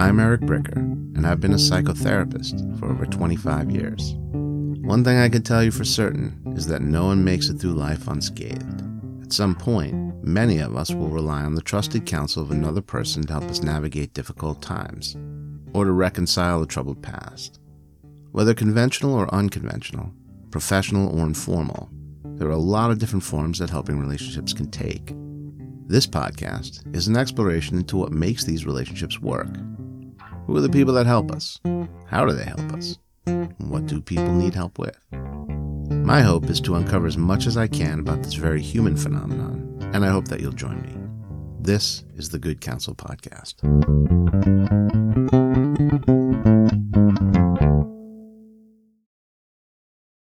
I'm Eric Bricker, and I've been a psychotherapist for over 25 years. One thing I can tell you for certain is that no one makes it through life unscathed. At some point, many of us will rely on the trusted counsel of another person to help us navigate difficult times, or to reconcile a troubled past. Whether conventional or unconventional, professional or informal, there are a lot of different forms that helping relationships can take. This podcast is an exploration into what makes these relationships work. Who are the people that help us? How do they help us? What do people need help with? My hope is to uncover as much as I can about this very human phenomenon, and I hope that you'll join me. This is the Good Counsel Podcast.